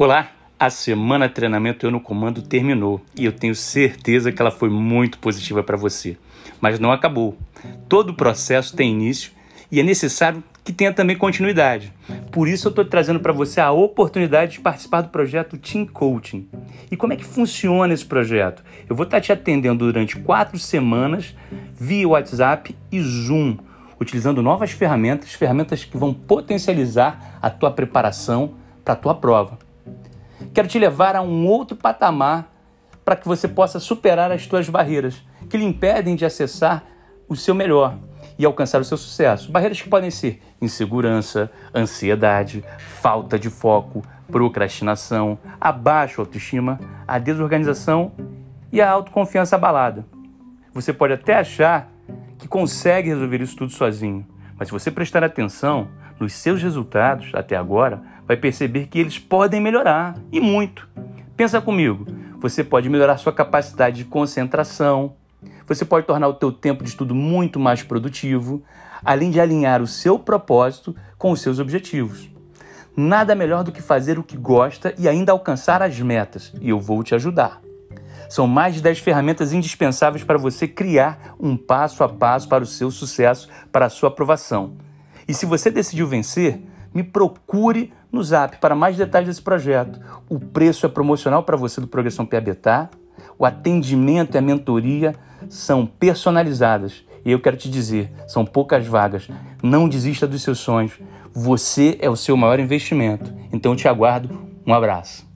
Olá, a semana treinamento Eu no Comando terminou e eu tenho certeza que ela foi muito positiva para você. Mas não acabou. Todo o processo tem início e é necessário que tenha também continuidade. Por isso eu estou trazendo para você a oportunidade de participar do projeto Team Coaching. E como é que funciona esse projeto? Eu vou estar tá te atendendo durante quatro semanas via WhatsApp e Zoom, utilizando novas ferramentas, ferramentas que vão potencializar a tua preparação para a tua prova. Quero te levar a um outro patamar para que você possa superar as suas barreiras que lhe impedem de acessar o seu melhor e alcançar o seu sucesso. Barreiras que podem ser insegurança, ansiedade, falta de foco, procrastinação, a baixa autoestima, a desorganização e a autoconfiança abalada. Você pode até achar que consegue resolver isso tudo sozinho, mas se você prestar atenção nos seus resultados até agora, vai perceber que eles podem melhorar e muito. Pensa comigo, você pode melhorar sua capacidade de concentração, você pode tornar o teu tempo de estudo muito mais produtivo, além de alinhar o seu propósito com os seus objetivos. Nada melhor do que fazer o que gosta e ainda alcançar as metas, e eu vou te ajudar. São mais de 10 ferramentas indispensáveis para você criar um passo a passo para o seu sucesso, para a sua aprovação. E se você decidiu vencer, me procure no Zap para mais detalhes desse projeto. O preço é promocional para você do Progressão Piabetá. O atendimento e a mentoria são personalizadas. E eu quero te dizer, são poucas vagas. Não desista dos seus sonhos. Você é o seu maior investimento. Então eu te aguardo. Um abraço.